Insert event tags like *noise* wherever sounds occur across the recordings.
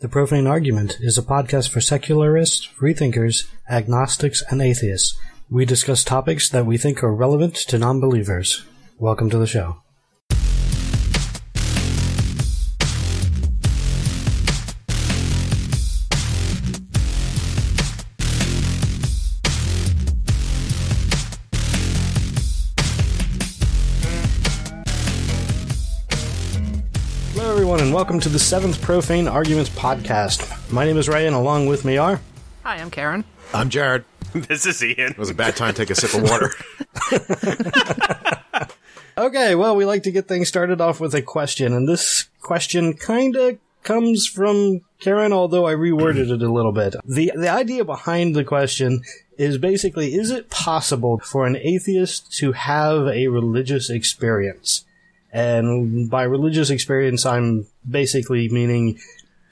The Profane Argument is a podcast for secularists, freethinkers, agnostics, and atheists. We discuss topics that we think are relevant to non believers. Welcome to the show. Welcome to the seventh Profane Arguments podcast. My name is Ray, and along with me are. Hi, I'm Karen. I'm Jared. *laughs* This is Ian. It was a bad time to take a sip of water. *laughs* Okay, well, we like to get things started off with a question, and this question kind of comes from Karen, although I reworded it a little bit. The the idea behind the question is basically is it possible for an atheist to have a religious experience? And by religious experience, I'm basically meaning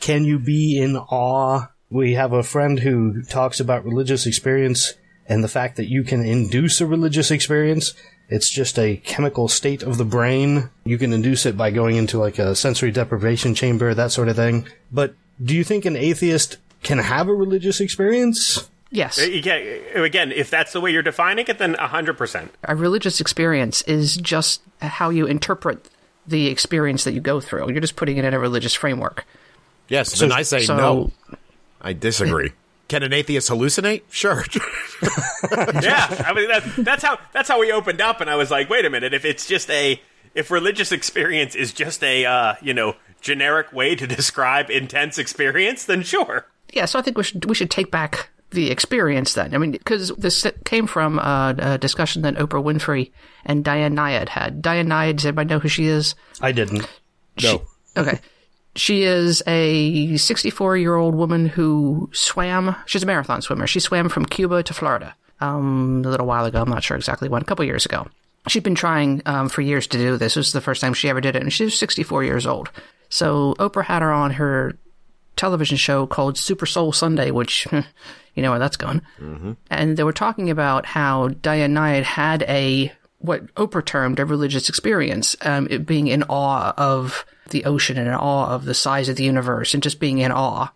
can you be in awe? We have a friend who talks about religious experience and the fact that you can induce a religious experience. It's just a chemical state of the brain. You can induce it by going into like a sensory deprivation chamber, that sort of thing. But do you think an atheist can have a religious experience? Yes, uh, uh, Again, if that's the way you're defining it, then 100%. a religious experience is just how you interpret the experience that you go through. You're just putting it in a religious framework. yes, then I say so- no. I disagree. *laughs* Can an atheist hallucinate? Sure. *laughs* Yeah, I mean, that, that's, how, that's how we opened up, and I was like, wait a minute, if it's just a. If religious experience is just a, uh, you know, generic way to describe intense experience, then sure. Yeah, so I think we should we should take back the experience then. I mean, because this came from uh, a discussion that Oprah Winfrey and Diane Nyad had. Diane Nyad, does everybody know who she is? I didn't. no. Okay. She is a 64 year old woman who swam. She's a marathon swimmer. She swam from Cuba to Florida um, a little while ago. I'm not sure exactly when, a couple years ago. She'd been trying um, for years to do this. This was the first time she ever did it, and she was 64 years old. So Oprah had her on her television show called Super Soul Sunday, which *laughs* you know where that's going. Mm-hmm. And they were talking about how Diane Nyad had a what Oprah termed a religious experience, um, it being in awe of the ocean and in awe of the size of the universe, and just being in awe.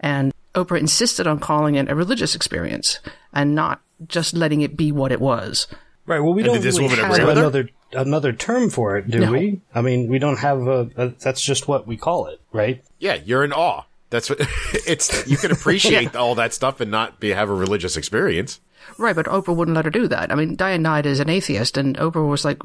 And Oprah insisted on calling it a religious experience and not just letting it be what it was. Right. Well, we And don't did this really woman have agree another another term for it, do No. we? I mean, we don't have a, a. That's just what we call it, right? Yeah, you're in awe. That's what *laughs* it's. You can *laughs* appreciate all that stuff and not be have a religious experience. Right, but Oprah wouldn't let her do that. I mean, Diane Nyad is an atheist, and Oprah was like,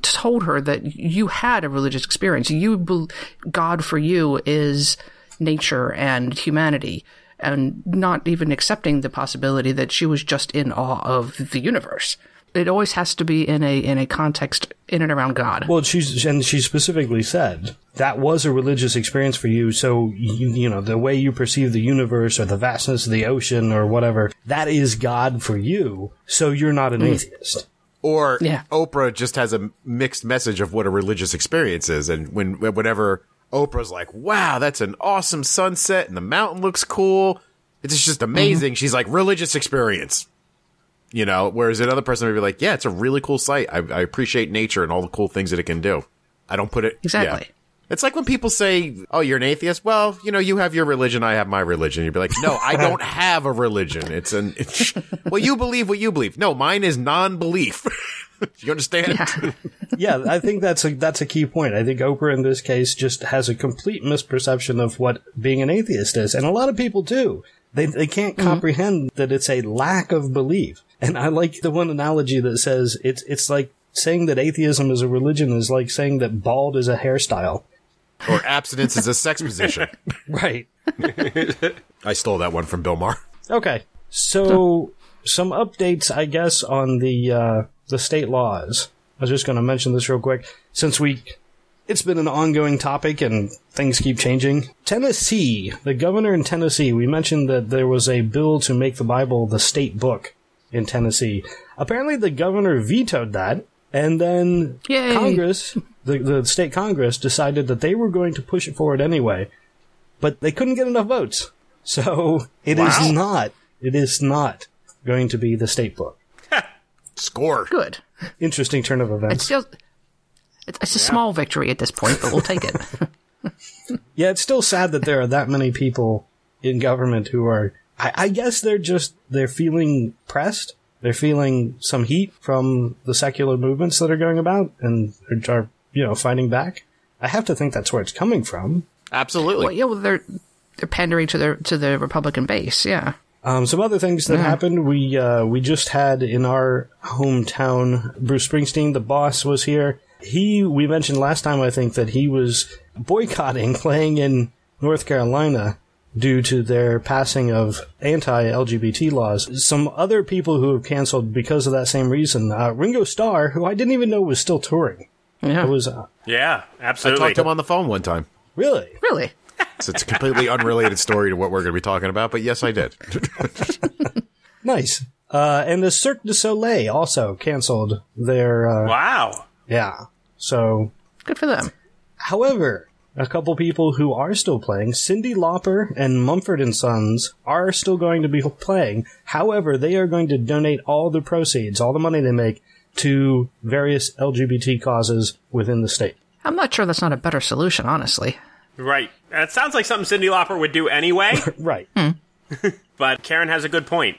told her that you had a religious experience. You, bel God for you is nature and humanity, and not even accepting the possibility that she was just in awe of the universe. It always has to be in a in a context in and around God. Well, she's and she specifically said that was a religious experience for you. So you, you know the way you perceive the universe or the vastness of the ocean or whatever that is God for you. So you're not an mm. atheist. Or Yeah. Oprah just has a mixed message of what a religious experience is, and when whenever Oprah's like, "Wow, that's an awesome sunset, and the mountain looks cool," it's just amazing. Mm-hmm. She's like, "Religious experience." You know, whereas another person would be like, "Yeah, it's a really cool site. I, I appreciate nature and all the cool things that it can do." I don't put it Exactly. yeah. It's like when people say, "Oh, you're an atheist." Well, you know, you have your religion, I have my religion. You'd be like, "No, I don't *laughs* have a religion. It's an it's, well, you believe what you believe. No, mine is non-belief." *laughs* you understand? *laughs* yeah, I think that's a that's a key point. I think Oprah in this case just has a complete misperception of what being an atheist is, and a lot of people do. They they can't mm-hmm. comprehend that it's a lack of belief. And I like the one analogy that says it's it's like saying that atheism is a religion is like saying that bald is a hairstyle. Or abstinence is a sex *laughs* position. Right. *laughs* I stole that one from Bill Maher. Okay. So some updates, I guess, on the uh, the state laws. I was just going to mention this real quick since we. It's been an ongoing topic and things keep changing. Tennessee, the governor in Tennessee, we mentioned that there was a bill to make the Bible the state book in Tennessee. Apparently, the governor vetoed that, and then Yay. Congress, the, the state Congress, decided that they were going to push it forward anyway, but they couldn't get enough votes. So *laughs* it is Wow. not. It is not going to be the state book. *laughs* Score. Good. Interesting turn of It's events. still it's, it's a small victory at this point, but we'll take it. *laughs* yeah, it's still sad that there are that many people in government who are. I, I guess they're just they're feeling pressed. They're feeling some heat from the secular movements that are going about and are you know fighting back. I have to think that's where it's coming from. Absolutely. Well, yeah, well, they're they're pandering to their to the Republican base. Yeah. Um, some other things that happened. We uh, we just had in our hometown, Bruce Springsteen, the boss, was here. He we mentioned last time, I think, that he was boycotting *laughs* playing in North Carolina due to their passing of anti-LGBT laws. Some other people who have canceled because of that same reason. Uh, Ringo Starr, who I didn't even know was still touring. Yeah. It was uh, Yeah, absolutely. I talked to him on the phone one time. really really. So it's a completely unrelated story to what we're going to be talking about, but yes, I did. *laughs* nice. Uh, and the Cirque du Soleil also canceled their. Uh, wow. yeah. So Good for them. However, a couple people who are still playing, Cyndi Lauper and Mumford and Sons, are still going to be playing. However, they are going to donate all the proceeds, all the money they make, to various LGBT causes within the state. I'm not sure that's not a better solution, honestly. Right. That sounds like something Cyndi Lauper would do anyway, *laughs* Right. Hmm. *laughs* but Karen has a good point.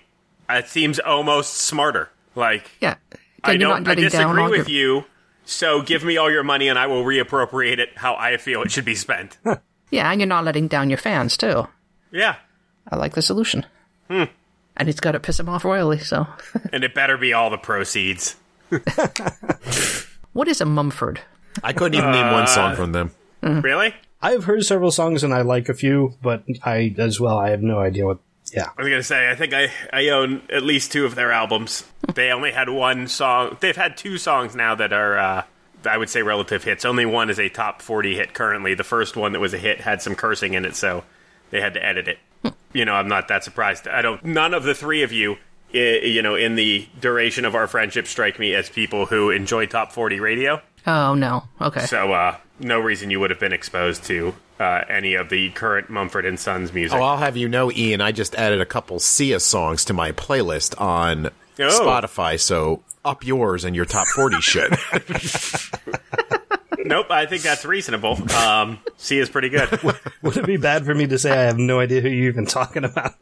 It seems almost smarter. Like, Yeah. I Again, don't. I disagree with your- you. So give me all your money, and I will reappropriate it how I feel it should be spent. *laughs* Yeah, and you're not letting down your fans too. yeah, I like the solution. Hmm. And it's got to piss them off royally. So, *laughs* and it better be all the proceeds. what is a Mumford? I couldn't even name one song from them. Really? I have heard several songs and I like a few, but I, as well, I have no idea what. Yeah. I was gonna say, I think I, I own at least two of their albums. *laughs* they only had one song. They've had two songs now that are, uh, I would say, relative hits. Only one is a top forty hit currently. The first one that was a hit had some cursing in it, so they had to edit it. you know, I'm not that surprised. I don't. None of the three of you, you know, in the duration of our friendship, strike me as people who enjoy top forty radio. Oh no. Okay. So, uh, no reason you would have been exposed to uh, any of the current Mumford and Sons music. Oh, I'll have you know, Ian, I just added a couple Sia songs to my playlist on Oh. Spotify, so up yours and your top 40 shit. *laughs* Nope, I think that's reasonable. Um, Sia is pretty good. *laughs* Would it be bad for me to say I have no idea who you're even talking about?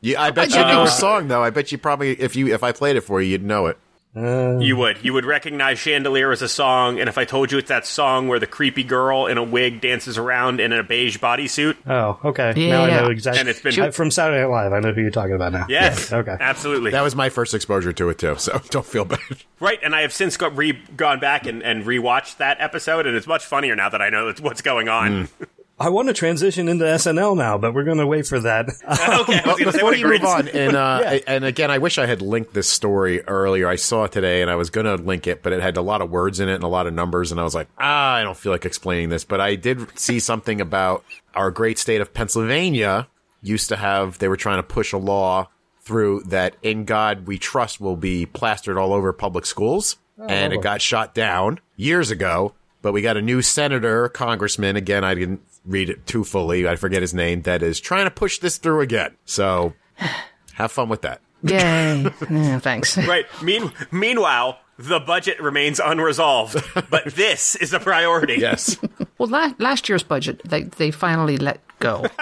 yeah, I *laughs* bet you know a song, though. I bet you probably, if you if I played it for you, you'd know it. Uh. You would. You would recognize Chandelier as a song, and if I told you it's that song where the creepy girl in a wig dances around in a beige bodysuit, oh, okay. Yeah, now I know exactly. And it's been- I- from Saturday Night Live. I know who you're talking about now. yes, Yeah, okay. absolutely. That was my first exposure to it, too, so *laughs* don't feel bad. right, and I have since got re- gone back and, and rewatched that episode, and it's much funnier now that I know what's going on. Mm. *laughs* I want to transition into SNL now, but we're going to wait for that. *laughs* okay, I was But going to say before you move on, and uh, *laughs* Yeah. and again, I wish I had linked this story earlier. I saw it today, and I was going to link it, but it had a lot of words in it and a lot of numbers, and I was like, ah, I don't feel like explaining this. But I did see *laughs* something about our great state of Pennsylvania used to have. They were trying to push a law through that "In God We Trust" will be plastered all over public schools, and it got shot down years ago. But we got a new senator, congressman. Again, I didn't read it too fully. I forget his name. That is trying to push this through again. So *sighs* have fun with that. Yay. *laughs* yeah, thanks. Right. Mean- meanwhile, the budget remains unresolved, but *laughs* this is a priority. Yes. Well, la- last year's budget, they they finally let go. *laughs*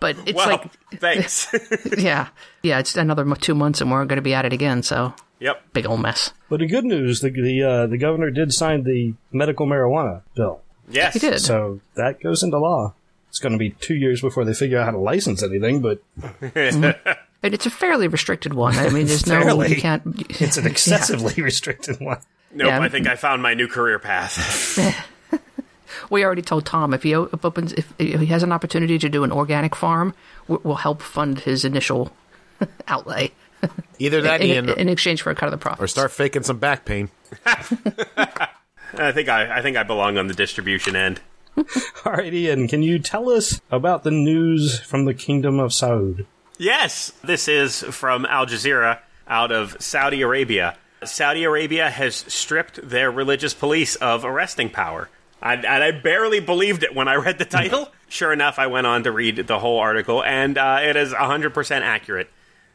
but it's Well, like, thanks. yeah, yeah, it's another two months and we're going to be at it again. So yep. big old mess. but the good news, the the, uh, the governor did sign the medical marijuana bill, Yes. He did. so that goes into law. It's going to be two years before they figure out how to license anything, but *laughs* And it's a fairly restricted one. I mean, there's no Fairly. you can't. *laughs* it's an *laughs* excessively restricted one. Nope. Yeah. I think I found my new career path. We already told Tom if he opens if, if he has an opportunity to do an organic farm, we- we'll help fund his initial outlay Either that, in, Ian, in exchange for a cut of the profit, or start faking some back pain. I think I, I think I belong on the distribution end. *laughs* All right, Ian, can you tell us about the news from the Kingdom of Saud? Yes, this is from Al Jazeera out of Saudi Arabia. Saudi Arabia has stripped their religious police of arresting power. I, and I barely believed it when I read the title. *laughs* sure enough, I went on to read the whole article, and uh, it is 100% accurate.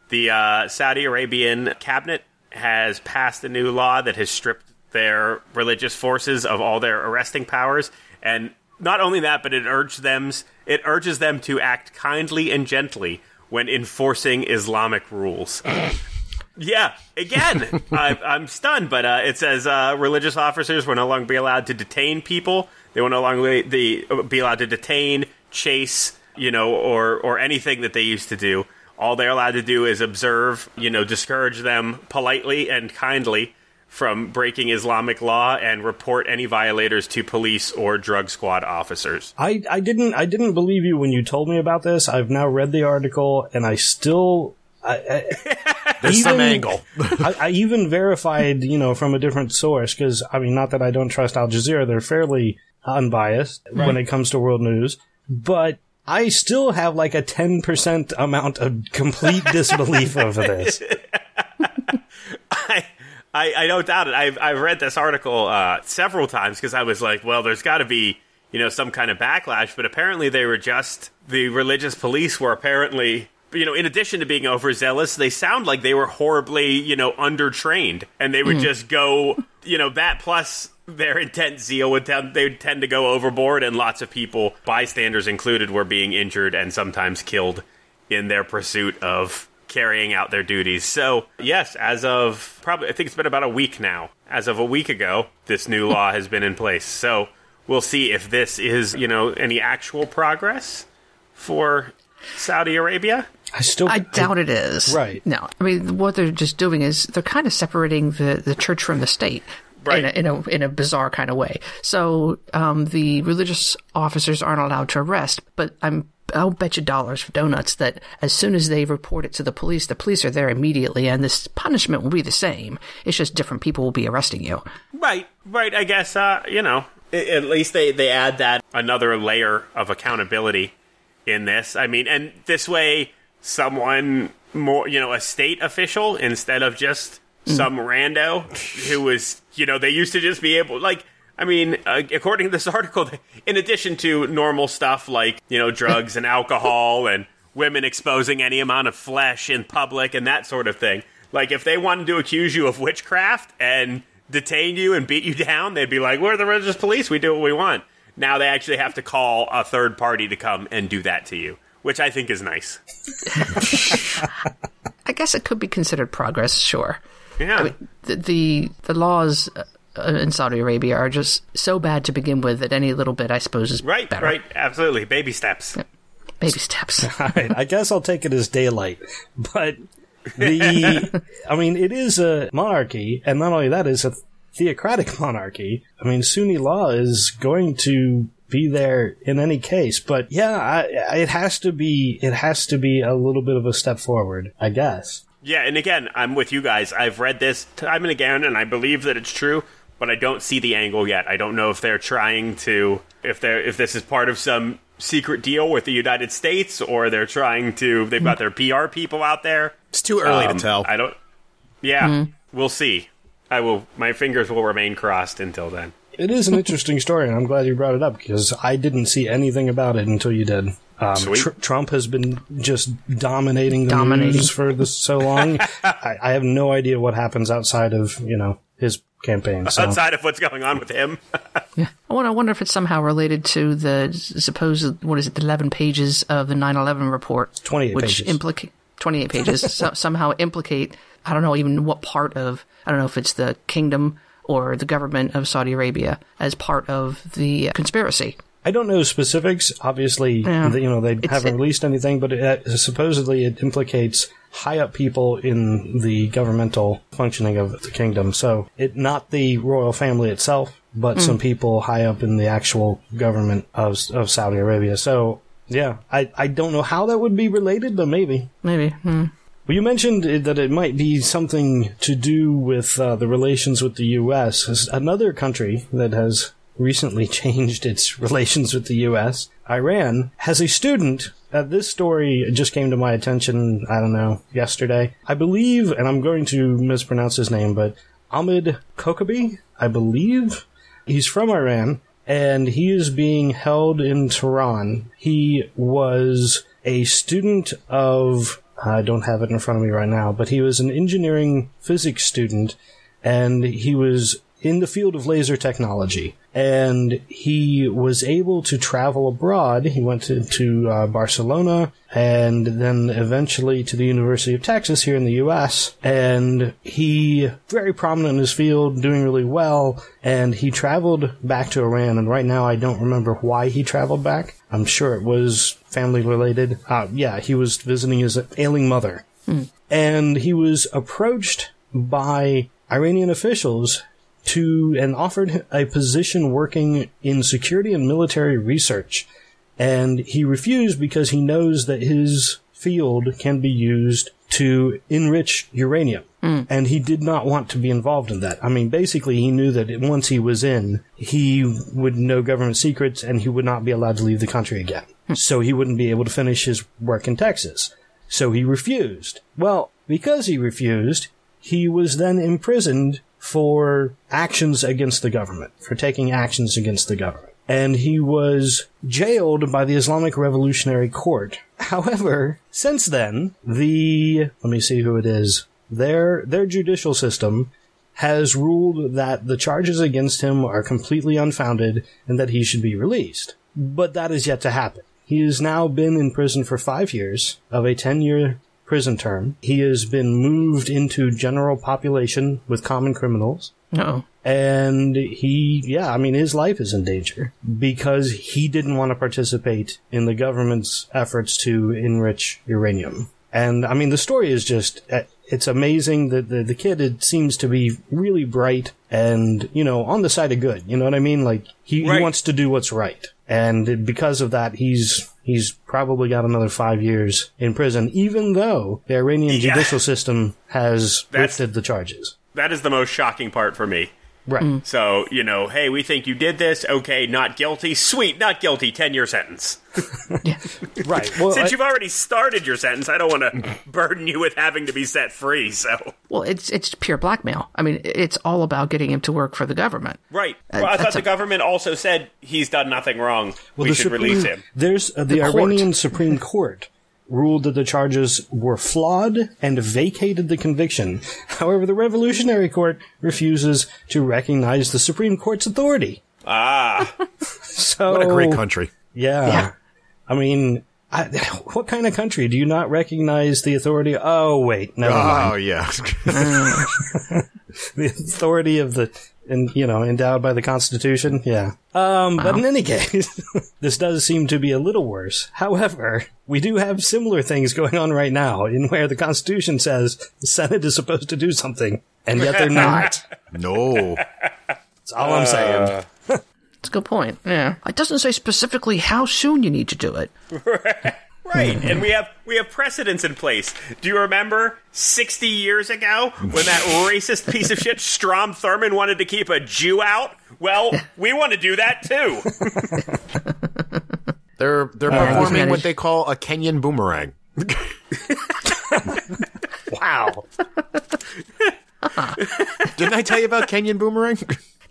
The uh, Saudi Arabian cabinet has passed a new law that has stripped their religious forces of all their arresting powers. And not only that, but it urges them it urges them to act kindly and gently when enforcing Islamic rules. *laughs* yeah, again, *laughs* I, I'm stunned, but uh, it says uh, religious officers will no longer be allowed to detain people. They will no longer be, be allowed to detain, chase, you know, or or anything that they used to do. All they're allowed to do is observe, you know, discourage them politely and kindly from breaking Islamic law and report any violators to police or drug squad officers. I, I didn't I didn't believe you when you told me about this. I've now read the article and I still I, I, *laughs* There's even- some angle. *laughs* I, I even verified, you know, from a different source because I mean, not that I don't trust Al Jazeera; they're fairly unbiased when it comes to world news. But I still have like a ten percent amount of complete disbelief over this. *laughs* I, I, don't doubt it. I've, I've read this article uh, several times because I was like, well, there's got to be, you know, some kind of backlash. But apparently, they were just the religious police were apparently, you know, in addition to being overzealous, they sound like they were horribly, you know, undertrained, and they would just go, you know, that plus their intense zeal would tend they would tend to go overboard, and lots of people, bystanders included, were being injured and sometimes killed in their pursuit of carrying out their duties. So, yes, as of probably, I think it's been about a week now. As of a week ago, this new law has been in place. So, we'll see if this is, you know, any actual progress for Saudi Arabia. I still I doubt it is. Right. No. I mean, what they're just doing is they're kind of separating the, the church from the state. Right. In a, in a in a bizarre kind of way. So um, the religious officers aren't allowed to arrest, but I'm I'll bet you dollars for donuts that as soon as they report it to the police, the police are there immediately, and this punishment will be the same. It's just different people will be arresting you. Right, right. I guess, uh, you know, at least they, they add that another layer of accountability in this. I mean, and this way, someone more, you know, a state official instead of just some rando who was, you know, they used to just be able, like, I mean, uh, according to this *laughs* article, in addition to normal stuff like, you know, drugs and alcohol and women exposing any amount of flesh in public and that sort of thing, like, if they wanted to accuse you of witchcraft and detain you and beat you down, they'd be like, we're the religious police, we do what we want. Now they actually have to call a third party to come and do that to you, which I think is nice. *laughs* I guess it could be considered progress, sure. Yeah. the the, the laws uh, Uh, in Saudi Arabia are just so bad to begin with that any little bit, I suppose, is right, better. right, absolutely. Baby steps. Baby steps. *laughs* All right, I guess I'll take it as daylight. But the, *laughs* I mean, it is a monarchy, and not only that, it's a theocratic *laughs* monarchy. I mean, Sunni law is going to be there in any case. But yeah, I, it has to be, it has to be a little bit of a step forward, I guess. Yeah, and again, I'm with you guys. I've read this time and again, and I believe that it's true, but I don't see the angle yet. I don't know if they're trying to, if they're, if this is part of some secret deal with the United States, or they're trying to, they've got their PR people out there. It's too early Um, to tell. I don't. Yeah, we'll see. I will. My fingers will remain crossed until then. It is an interesting story, and I'm glad you brought it up because I didn't see anything about it until you did. Um, Tr- Trump has been just dominating the Dominating. news for this so long. *laughs* I, I have no idea what happens outside of you know his campaign. So Outside of what's going on with him, *laughs* I wonder, I wonder if it's somehow related to the supposed what is it, the eleven pages of the 9/11 report, 28 which pages. implicate twenty eight pages *laughs* so, somehow implicate. I don't know even what part of I don't know if it's the kingdom or the government of Saudi Arabia as part of the uh, conspiracy. I don't know specifics. Obviously, Yeah. the- you know they It's- haven't it- released anything, but it, uh, supposedly it implicates high up people in the governmental functioning of the kingdom. So it not the royal family itself, but Mm. some people high up in the actual government of of Saudi Arabia. So yeah, I I don't know how that would be related, but maybe. Maybe. Hmm. Well, you mentioned that it might be something to do with uh, the relations with the U.S. Another country that has recently *laughs* changed its relations with the U.S., Iran, has a student. Uh, this story just came to my attention, I don't know, yesterday. I believe, and I'm going to mispronounce his name, but Ahmed Kokabee, I believe. He's from Iran, and he is being held in Tehran. He was a student of, I don't have it in front of me right now, but he was an engineering physics student, and he was in the field of laser technology. And he was able to travel abroad. He went to, to uh, Barcelona and then eventually to the University of Texas here in the U.S. And he very prominent in his field, doing really well. And he traveled back to Iran. And right now, I don't remember why he traveled back. I'm sure it was family related. Uh, yeah, he was visiting his ailing mother, and he was approached by Iranian officials to and offered a position working in security and military research. And he refused because he knows that his field can be used to enrich uranium. Mm. And he did not want to be involved in that. I mean, basically, he knew that once he was in, he would know government secrets and he would not be allowed to leave the country again. Hmm. So he wouldn't be able to finish his work in Texas. So he refused. Well, because he refused, he was then imprisoned for actions against the government, for taking actions against the government. And he was jailed by the Islamic Revolutionary Court. *laughs* However, since then, the, let me see who it is, their, their judicial system has ruled that the charges against him are completely unfounded and that he should be released. But that is yet to happen. He has now been in prison for five years of a 10 year prison term. He has been moved into general population with common criminals. No. And he, yeah, I mean, his life is in danger because he didn't want to participate in the government's efforts to enrich uranium. And I mean, the story is just, uh, it's amazing that the, the kid it seems to be really bright and, you know, on the side of good. You know what I mean? Like, he, Right. he wants to do what's right. And because of that, he's, he's probably got another five years in prison, even though the Iranian Yeah. judicial system has That's- lifted the charges. That is the most shocking part for me. Right. So, you know, hey, we think you did this. Okay, not guilty. Sweet, not guilty. 10 year sentence. *laughs* Right. *laughs* Well, Since I- you've already started your sentence, I don't want to *laughs* burden you with having to be set free. So, Well, it's it's pure blackmail. I mean, it's all about getting him to work for the government. right. Uh, Well, I thought that's the a- government also said he's done nothing wrong. Well, we should Supreme- release him. There's uh, the, The. Iranian Supreme Court ruled that the charges were flawed and vacated the conviction. However, the Revolutionary Court refuses to recognize the Supreme Court's authority. Ah, *laughs* So What a great country. Yeah. Yeah. I mean, I, *laughs* what kind of country do you not recognize the authority? Oh wait, never Oh mind. yeah. *laughs* The authority of the, and you know, endowed by the Constitution. Yeah. Um, but in any case, *laughs* this does seem to be a little worse. However, we do have similar things going on right now, in where the Constitution says the Senate is supposed to do something, and yet they're not. no. That's all I'm saying. It's a good point. Yeah. It doesn't say specifically how soon you need to do it. *laughs* right. and we have we have precedents in place. Do you remember 60 years ago when that *laughs* racist piece of shit Strom Thurmond wanted to keep a Jew out? Well, we want to do that too. *laughs* They're they're Uh, performing managed- what they call a Kenyan boomerang. Wow. Didn't I tell you about Kenyan boomerang?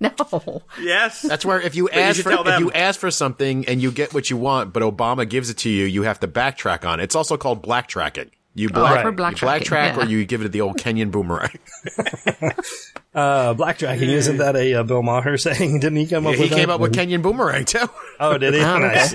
*laughs* No. yes. That's where if you you ask should for if you ask for something and you get what you want, but Obama gives it to you, you have to backtrack on it. It's also called black tracking. You black, for you black black tracking, track yeah. or you give it to the old Kenyan boomerang. *laughs* Uh, blackjacking, isn't that a uh, Bill Maher saying? Didn't he come up he with came that? up with Kenyan boomerang too. *laughs* Oh, did he? Oh, okay. nice.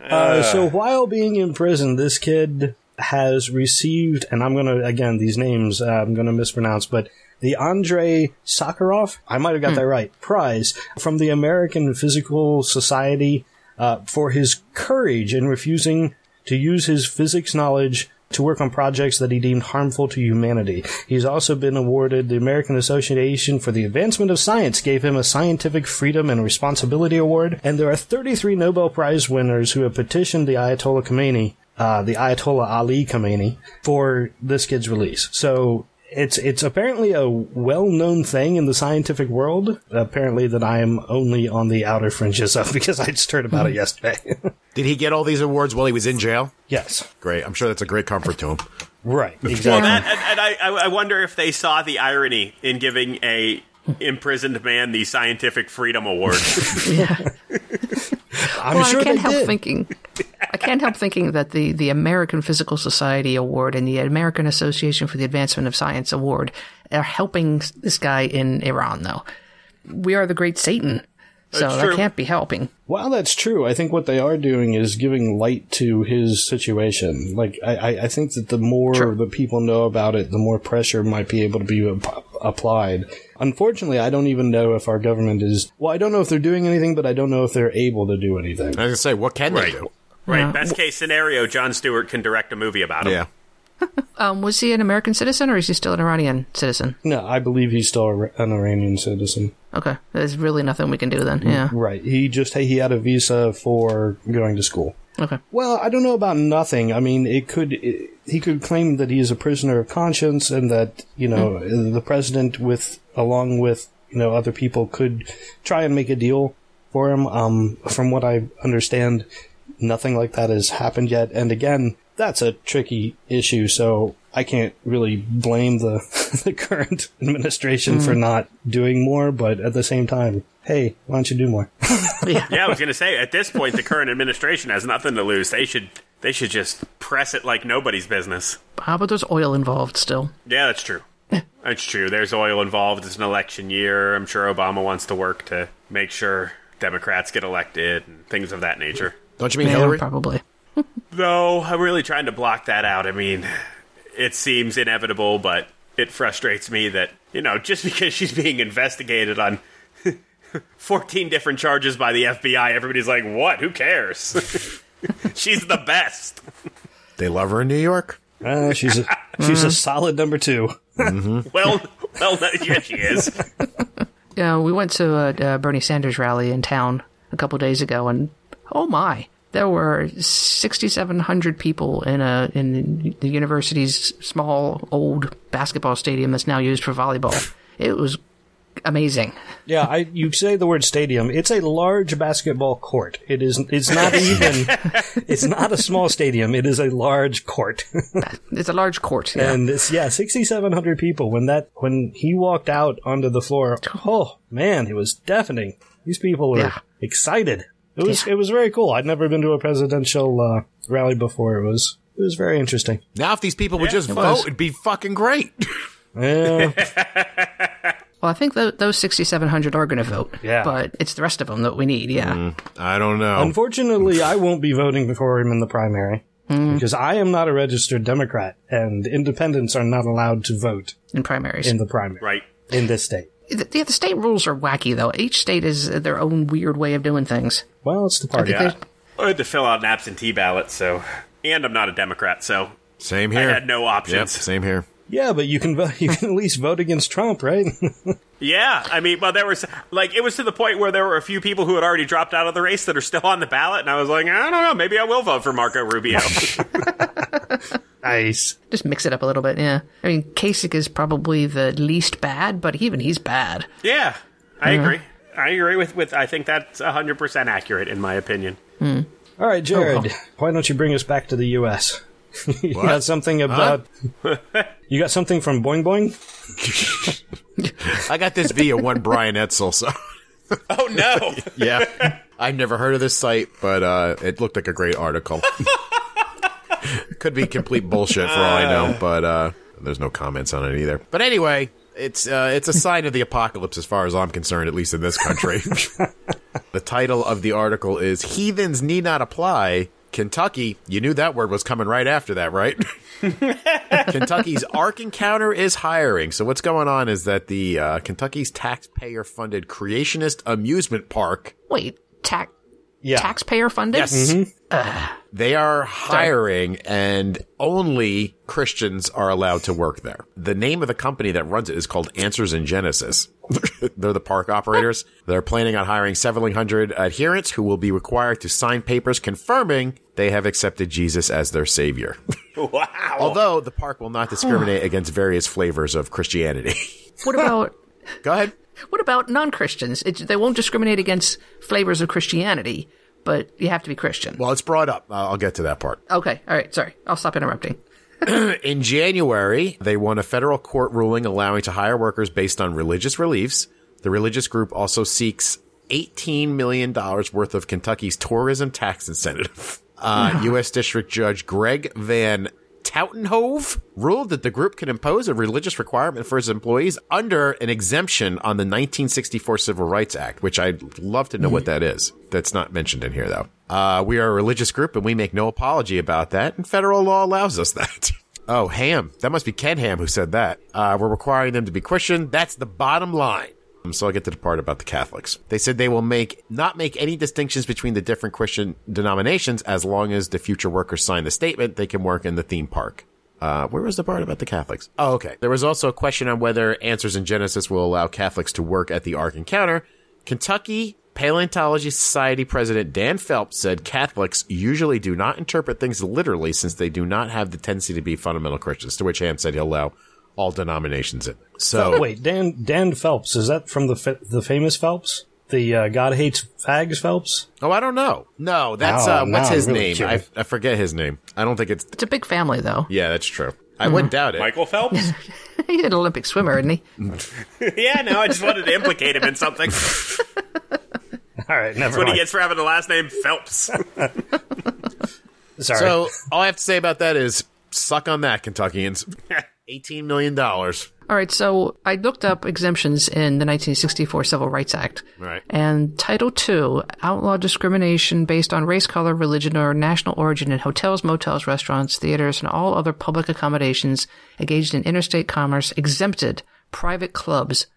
uh, so while being in prison, this kid has received, and I'm gonna again these names uh, I'm gonna mispronounce, but the Andrei Sakharov, I might have got that right, prize from the American Physical Society uh, for his courage in refusing to use his physics knowledge to work on projects that he deemed harmful to humanity. He's also been awarded the American Association for the Advancement of Science gave him a Scientific Freedom and Responsibility Award, and there are 33 Nobel Prize winners who have petitioned the Ayatollah Khomeini, uh, the Ayatollah Ali Khamenei, for this kid's release. So it's it's apparently a well-known thing in the scientific world. Apparently, that I am only on the outer fringes of *laughs* because I just heard about it hmm. yesterday. *laughs* Did he get all these awards while he was in jail? yes, Great. I'm sure that's a great comfort to him. right, exactly. Well, that, and, and I, I I wonder if they saw the irony in giving a imprisoned man the Scientific Freedom Award. *laughs* Yeah. I'm well, sure I can't help did. thinking. I can't help thinking that the, the American Physical Society Award and the American Association for the Advancement of Science Award are helping this guy in Iran, though. we are the great Satan. So That's that can't be helping. While that's true, I think what they are doing is giving light to his situation. Like, I, I, I think that the more Sure. that people know about it, the more pressure might be able to be ap- applied. Unfortunately, I don't even know if our government is. Well, I don't know if they're doing anything, but I don't know if they're able to do anything. I was gonna say, what can Right. they do? Right. Yeah. Best case scenario, Jon Stewart can direct a movie about him. Yeah. *laughs* Um, was he an American citizen or is he still an Iranian citizen? No, I believe he's still an Iranian citizen. Okay, there's really nothing we can do then. Yeah. Right. He just hey, he had a visa for going to school. Okay. Well, I don't know about nothing. I mean, it could it, he could claim that he is a prisoner of conscience and that you know the president, with along with you know other people, could try and make a deal for him. Um, from what I understand, nothing like that has happened yet. And again, that's a tricky issue. So I can't really blame the *laughs* the current administration for hmm. not doing more. But at the same time, hey, why don't you do more? Yeah. *laughs* Yeah, I was going to say at this point the current administration has nothing to lose. They should they should just press it like nobody's business. How about there's oil involved still. Yeah, that's true. That's true. There's oil involved. It's an election year. I'm sure Obama wants to work to make sure Democrats get elected and things of that nature. Don't you mean Yeah, Hillary? probably. *laughs* no, I'm really trying to block that out. I mean, it seems inevitable, but it frustrates me that, you know, just *laughs* because she's being investigated on *laughs* 14 different charges by the FBI, everybody's like, what? Who cares? *laughs* she's the best. They love her in New York. Uh, she's a she's a solid number two. Well, well, yeah, she is. Yeah, we went to a, a Bernie Sanders rally in town a couple days ago, and oh my, there were 6,700 people in a in the university's small old basketball stadium that's now used for volleyball. It was amazing. Yeah, I you say the word stadium. It's a large basketball court. It is. It's not even. *laughs* it's not a small stadium. It is a large court. *laughs* It's a large court. Yeah. and it's yeah, sixty seven hundred people. When that when he walked out onto the floor, oh man, it was deafening. These people were Yeah. excited. It was Yeah. it was very cool. I'd never been to a presidential uh, rally before. It was it was very interesting. Now, if these people would just was. vote, it'd be fucking great. *laughs* Yeah, *laughs* well, I think tho- those 6,700 are going to vote. Yeah. But it's the rest of them that we need. Yeah. I don't know. Unfortunately, I won't be voting for him in the primary because I am not a registered Democrat, and independents are not allowed to vote In primaries. in the primary Right. in this state. The- yeah, the state rules are wacky, though. Each state is their own weird way of doing things. Well, it's the party. Yeah. I had to fill out an absentee ballot, so. And I'm not a Democrat, so Same here. I here. had no Yep, options. same here. Yeah, but you can vote. *laughs* You can at least vote against Trump, right? *laughs* Yeah, I mean, well, there was like it was to the point where there were a few people who had already dropped out of the race that are still on the ballot, and I was like, I don't know, maybe I will vote for Marco Rubio. *laughs* nice. Just mix it up a little bit, yeah. I mean, Kasich is probably the least bad, but even he's bad. yeah, I agree. I agree with with. I think that's hundred percent accurate in my opinion. All right, Jared. Why don't you bring us back to the U.S.? *laughs* you got something about? *laughs* you got something from Boing Boing? *laughs* I got this via one Brian Etzel, so Oh no! yeah. I've never heard of this site, but uh, it looked like a great article. Could be complete bullshit for all I know, but uh, there's no comments on it either. But anyway, it's uh, it's a sign of the apocalypse as far as I'm concerned, at least in this country. *laughs* the title of the article is "Heathens Need Not Apply." Kentucky, you knew that word was coming right after that, right? *laughs* Kentucky's Ark Encounter is hiring. So what's going on is that the uh, Kentucky's taxpayer-funded creationist amusement park Wait, tax Yeah. taxpayer funded? Yes. Mm-hmm. They are hiring and only Christians are allowed to work there. The name of the company that runs it is called Answers in Genesis. *laughs* They're the park operators. They're planning on hiring several hundred adherents who will be required to sign papers confirming they have accepted Jesus as their savior. *laughs* Wow. Although the park will not discriminate against various flavors of Christianity. *laughs* What about Go ahead. What about non Christians? They won't discriminate against flavors of Christianity, but you have to be Christian. Well, it's brought up. I'll get to that part. Okay, all right, sorry. I'll stop interrupting. *clears throat* In January, they won a federal court ruling allowing to hire workers based on religious beliefs. The religious group also seeks $18 million worth of Kentucky's tourism tax incentive. Uh, *laughs* U.S. District Judge Greg Van Tatenhove ruled that the group can impose a religious requirement for its employees under an exemption on the 1964 Civil Rights Act, which I'd love to know what that is. That's not mentioned in here, though. Uh, we are a religious group and we make no apology about that, and federal law allows us that. *laughs* oh, Ham. That must be Ken Ham who said that. Uh, we're requiring them to be Christian. That's the bottom line. Um, So I'll get to the part about the Catholics. They said they will make not make any distinctions between the different Christian denominations as long as the future workers sign the statement. They can work in the theme park. Uh, where was the part about the Catholics? Oh, okay. There was also a question on whether Answers in Genesis will allow Catholics to work at the Ark Encounter. Kentucky Paleontology Society President Dan Phelps said Catholics usually do not interpret things literally since they do not have the tendency to be fundamental Christians. To which Ham said he'll allow all denominations in. So wait, Dan Dan Phelps is that from the fa- the famous Phelps? The uh, God hates fags Phelps. Oh, I don't know. No, that's Now- uh, what's his I'm really name? I, curious. I forget his name. I don't think it's. It's a big family, though. Yeah, that's true. I wouldn't doubt it. Michael Phelps? *laughs* He's an Olympic swimmer, isn't he? *laughs* yeah, no, I just wanted to implicate him in something. *laughs* All right, never That's what he mind. gets for having the last name Phelps. Sorry. So all I have to say about that is suck on that, Kentuckians. Eighteen million dollars. All right, so I looked up exemptions in the 1964 Civil Rights Act. Right. And Title II outlawed discrimination based on race, color, religion, or national origin in hotels, motels, restaurants, theaters, and all other public accommodations engaged in interstate commerce exempted private clubs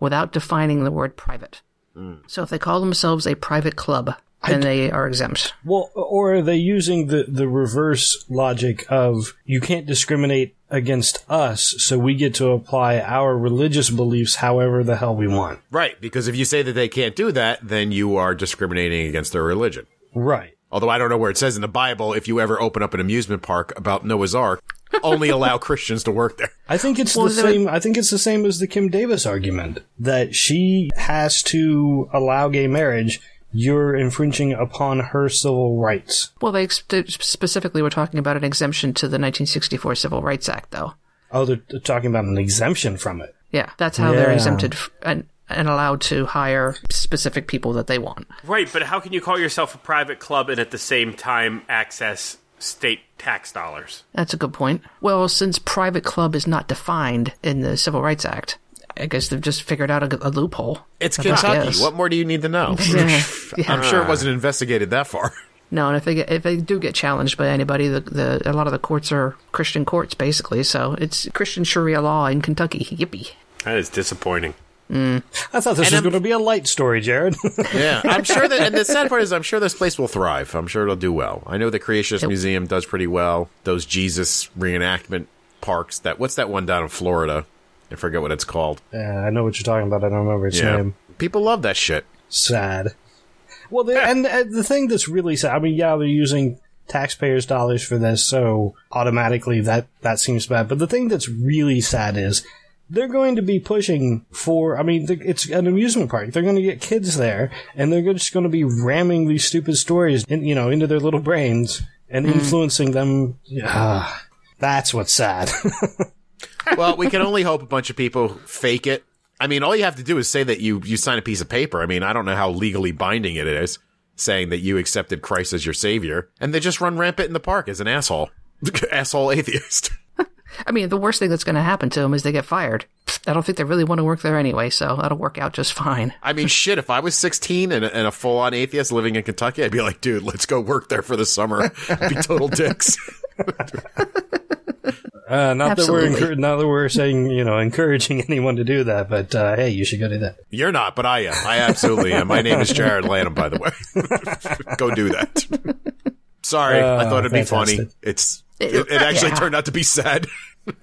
without defining the word private. Hmm. So if they call themselves a private club, then they are exempt. Well, or are they using the, the reverse logic of you can't discriminate against us, so we get to apply our religious beliefs however the hell we want? Right, because if you say that they can't do that, then you are discriminating against their religion. Right. Although I don't know where it says in the Bible if you ever open up an amusement park about Noah's Ark, only allow *laughs* Christians to work there. I think it's Well, the there- same. I think it's the same as the Kim Davis argument that she has to allow gay marriage. You're infringing upon her civil rights. Well, they ex- they specifically were talking about an exemption to the 1964 Civil Rights Act, though. Oh, they're, they're talking about an exemption from it. Yeah, that's how they're exempted f- and, and allowed to hire specific people that they want. right, but how can you call yourself a private club and at the same time access state tax dollars? That's a good point. Well, since private club is not defined in the Civil Rights Act, I guess they've just figured out a, a loophole. It's I Kentucky. guess. What more do you need to know? *laughs* Yeah, yeah. *laughs* I'm sure it wasn't investigated that far. *laughs* No, and if they get, if they do get challenged by anybody, the, the a lot of the courts are Christian courts, basically. So it's Christian Sharia law in Kentucky. Yippee! That is disappointing. I thought this was I'm- going to be a light story, Jared. Yeah, I'm sure that, and the sad part is, I'm sure this place will thrive. I'm sure it'll do well. I know the Creationist Museum does pretty well. Those Jesus reenactment parks. That what's that one down in Florida? I forget what it's called. yeah, I know what you're talking about. I don't remember its Yeah, name. people love that shit. Sad. Well, the, *laughs* and, and the thing that's really sad. I mean, yeah, they're using taxpayers' dollars for this, so automatically that that seems bad. But the thing that's really sad is they're going to be pushing for. I mean, it's an amusement park. They're going to get kids there, and they're just going to be ramming these stupid stories, in, you know, into their little brains and influencing them. Ah, that's what's sad. *laughs* Well, we can only hope a bunch of people fake it. I mean, all you have to do is say that you you sign a piece of paper. I mean, I don't know how legally binding it is, saying that you accepted Christ as your savior, and they just run rampant in the park as an asshole, *laughs* asshole atheist. *laughs* I mean, the worst thing that's going to happen to them is they get fired. I don't think they really want to work there anyway, so that'll work out just fine. I mean, shit, if I was 16 and and a full on atheist living in Kentucky, I'd be like, dude, let's go work there for the summer. *laughs* be total dicks. Uh, not that we're not that we're saying you know encouraging *laughs* anyone to do that, but uh, hey, you should go do that. You're not, but I am. I absolutely am. My name is Jared Lanham, by the way. *laughs* go do that. *laughs* Sorry, I Uh, thought it'd be funny. It's it, it actually Yeah. turned out to be sad. *laughs*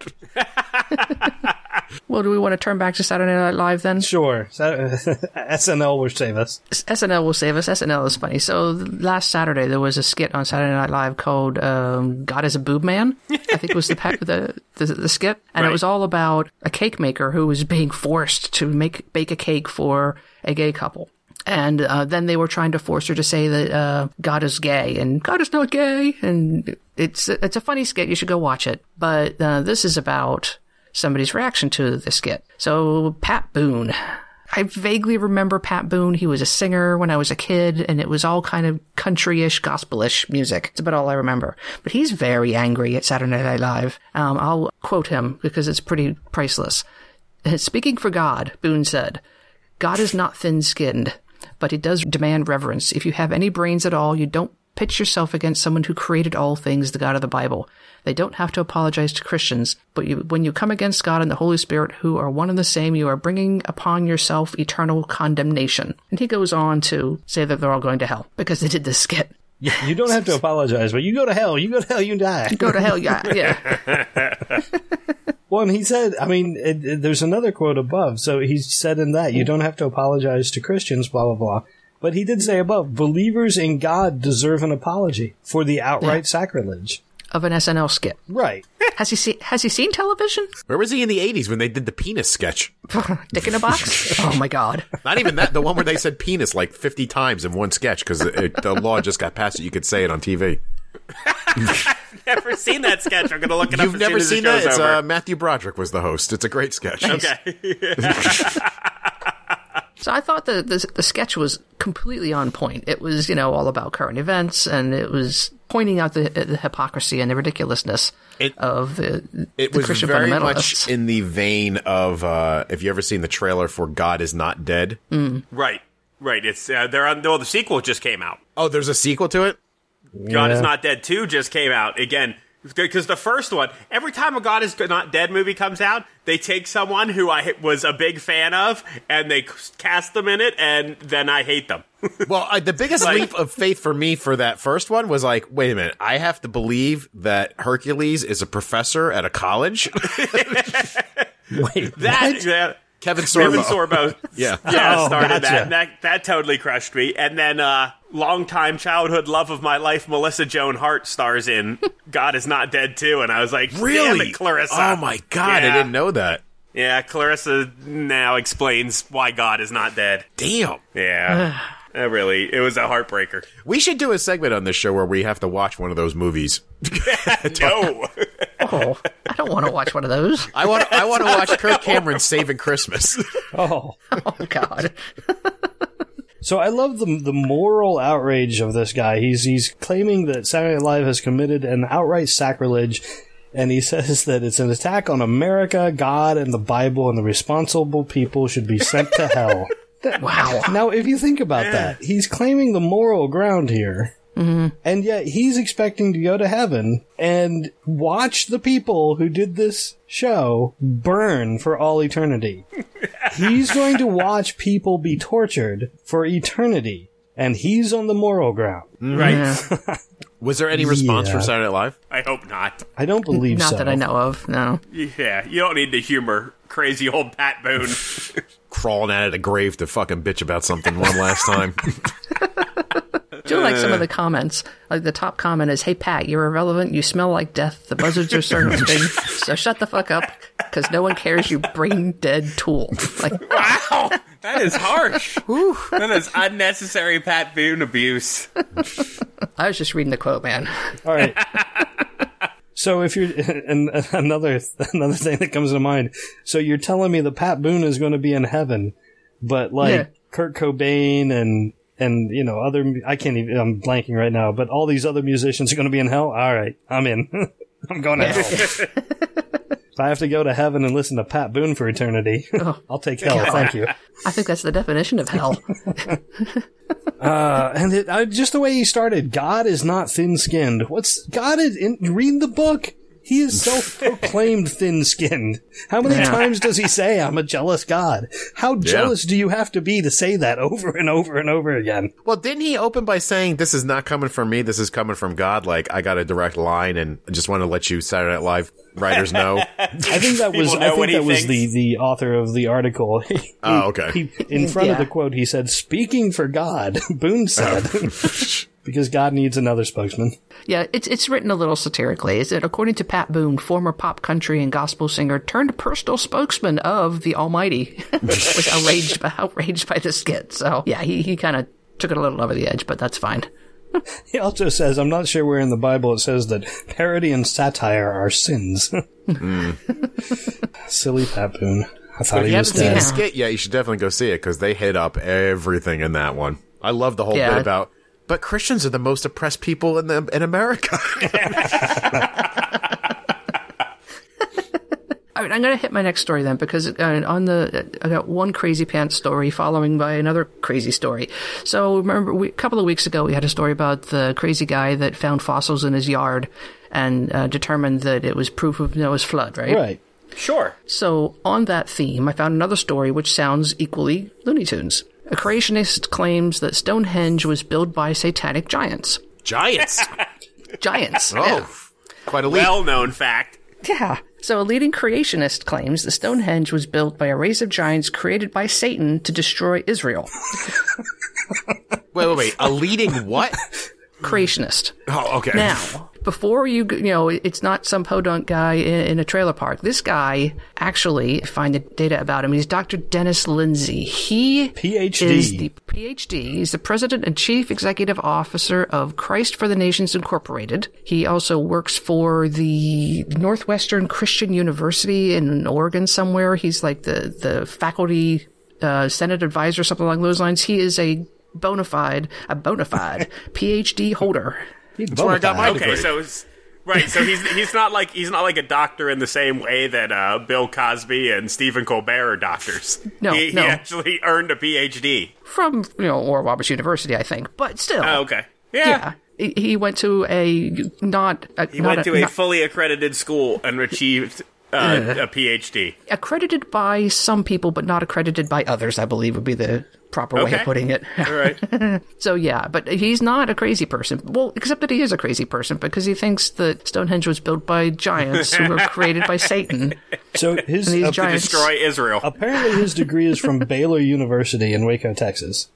Well, do we want to turn back to Saturday Night Live then? Sure, so, *laughs* SNL will save us. SNL will save us. SNL is funny. So last Saturday there was a skit on Saturday Night Live called um, "God is a Boob Man." I think was the pa- the, the the skit, and it was all about a cake maker who was being forced to make bake a cake for a gay couple. And uh, then they were trying to force her to say that uh, God is gay, and God is not gay. And it's it's a funny skit. You should go watch it. But uh, this is about somebody's reaction to the skit. So Pat Boone I vaguely remember Pat Boone. He was a singer when I was a kid, and it was all kind of country-ish, gospel-ish music. It's about all I remember. But he's very angry at Saturday Night Live. Um, I'll quote him because it's pretty priceless. Speaking for God, Boone said, God is not thin-skinned, but it does demand reverence. If you have any brains at all, you don't pitch yourself against someone who created all things, the God of the Bible. They don't have to apologize to Christians, but you, when you come against God and the Holy Spirit, who are one and the same, you are bringing upon yourself eternal condemnation. And he goes on to say that they're all going to hell because they did this skit. Yeah, You don't have to apologize, but you go to hell. You go to hell, you die. Go to hell, yeah, yeah. *laughs* Well, and he said, I mean, it, it- there's another quote above. So he said in that, you don't have to apologize to Christians, blah, blah, blah. But he did say above, believers in God deserve an apology for the outright sacrilege. Of an SNL skit. Right. *laughs* Has he seen? Has he seen television? Where was he in the 80s when they did the penis sketch? *laughs* Dick in a box? *laughs* Oh my god! Not even that. The one where they said penis like 50 times in one sketch because the law just got passed that you could say it on TV. *laughs* Never seen that sketch. I'm gonna look it up. You've never seen as that? the It's uh, Matthew Broderick was the host. It's a great sketch. okay. *laughs* So I thought the, the the sketch was completely on point. It was you know all about current events, and it was pointing out the, the hypocrisy and the ridiculousness It- of the, It the was Christian very fundamentalists. much in the vein of uh, if you ever seen the trailer for God is Not Dead. right. Right. It's uh, they're on. Well, the sequel just came out. Oh, there's a sequel to it? God is Not Dead 2 just came out. Again, because the first one, every time a God is Not Dead movie comes out, they take someone who I was a big fan of and they cast them in it, and then I hate them. *laughs* Well, I, the biggest Like- leap of faith for me for that first one was like, wait a minute, I have to believe that Hercules is a professor at a college? *laughs* *laughs* Wait, That, that Kevin Kevin Sorbo. Sorbo, *laughs* Yeah. yeah, Oh, started gotcha. that. that. That totally crushed me. And then, uh, longtime childhood love of my life, Melissa Joan Hart stars in God is Not Dead too, and I was like, Really? Damn it, Clarissa! Oh my god, Yeah. I didn't know that. Yeah, Clarissa now explains why God is not dead. Damn. Yeah. *sighs* It really, it was a heartbreaker. We should do a segment on this show where we have to watch one of those movies. *laughs* No. *laughs* oh, I don't want to watch one of those. I want I want to *laughs* watch Kirk Cameron Saving Christmas. *laughs* Oh. Oh god! So I love the the moral outrage of this guy. He's he's claiming that Saturday Night Live has committed an outright sacrilege, and he *laughs* says that it's an attack on America, God, and the Bible, and the responsible people should be sent to hell. Wow. Now, if you think about that, he's claiming the moral ground here. Mm-hmm. And yet he's expecting to go to heaven and watch the people who did this show burn for all eternity. *laughs* he's going to watch people be tortured for eternity. And he's on the moral ground. Mm-hmm. right. *laughs* Was there any response Yeah. from Saturday Night Live? I hope not. I don't believe Not so. that I know of. No. Yeah, you don't need to humor crazy old Pat Boone. *laughs* Crawling out of the grave to fucking bitch about something one last time. I do like some of the comments. Like the top comment is, "Hey Pat, you're irrelevant. You smell like death. The buzzards are starting *laughs* so shut the fuck up, because no one cares. You brain dead tool." Like, *laughs* wow. That is harsh. *laughs* that is unnecessary Pat Boone abuse. I was just reading the quote, man. All right. So if you're and another another thing that comes to mind, so you're telling me that Pat Boone is going to be in heaven, but like Yeah. Kurt Cobain and and you know other I can't even I'm blanking right now, but all these other musicians are going to be in hell. All right, I'm in. *laughs* I'm going to hell. if I have to go to heaven and listen to Pat Boone for eternity, *laughs* I'll take hell. Thank you. I think that's the definition of hell. *laughs* Uh, and it, uh, just the way he started, God is not thin-skinned. What's God is? In, read the book. He is self-proclaimed *laughs* thin-skinned. How many Yeah. times does he say, "I'm a jealous God"? How jealous do you have to be to say that over and over and over again? Well, didn't he open by saying, "This is not coming from me. This is coming from God"? Like I got a direct line, and I just want to let you Saturday Night Live writers know. *laughs* I think that was. I think that was the thinks. the author of the article. *laughs* He- Oh, okay. He, in front of the quote, he said, "Speaking for God," Boone said, oh. Because God needs another spokesman. Yeah, it's it's written a little satirically. Is it according to Pat Boone, former pop country and gospel singer turned personal spokesman of the Almighty, *laughs* was outraged by outraged by the skit. So yeah, he he kind of took it a little over the edge, but that's fine. *laughs* He also says, I'm not sure where in the Bible it says that parody and satire are sins. *laughs* Silly Pat Boone. I thought If he you was haven't seen dead. the skit yet, you should definitely go see it because they hit up everything in that one. I love the whole Yeah. bit about. But Christians are the most oppressed people in the in America. *laughs* All right, I'm going to hit my next story then because uh, on the I got one crazy pants story following by another crazy story. So remember, we, a couple of weeks ago we had a story about the crazy guy that found fossils in his yard and uh, determined that it was proof of Noah's flood, right? Right. Sure. So on that theme, I found another story which sounds equally Looney Tunes. A creationist claims that Stonehenge was built by satanic giants. Giants. *laughs* Giants. Oh, yeah. quite a. Well known fact. Yeah. So a leading creationist claims that Stonehenge was built by a race of giants created by Satan to destroy Israel. wait, wait, wait. A leading what? Creationist. Oh, okay. Now, before you, you know, it's not some podunk guy in, in a trailer park. This guy, actually, find the data about him. He's Dr. Dennis Lindsay. He PhD. is the PhD. He's the president and chief executive officer of Christ for the Nations Incorporated. He also works for the Northwestern Christian University in Oregon somewhere. He's like the, the faculty, uh, Senate advisor, something along those lines. He is a bona fide, a bona fide *laughs* PhD holder. That's where I got my Okay, degree. so right, so he's he's not like he's not like a doctor in the same way that uh, Bill Cosby and Stephen Colbert are doctors. No, he, no. he actually earned a PhD. from you know Oral Roberts University, I think. But still, Oh, okay, yeah. yeah, he, he went to a not a, He not went to a not- fully accredited school and achieved uh, a PhD. accredited by some people, but not accredited by others. I believe would be the proper way of putting it. All right. *laughs* so yeah, but he's not a crazy person. Well, except that he is a crazy person because he thinks that Stonehenge was built by giants who were created by Satan. *laughs* So his And these uh, giants- Destroy Israel. apparently his degree is from *laughs* Baylor University in Waco, Texas.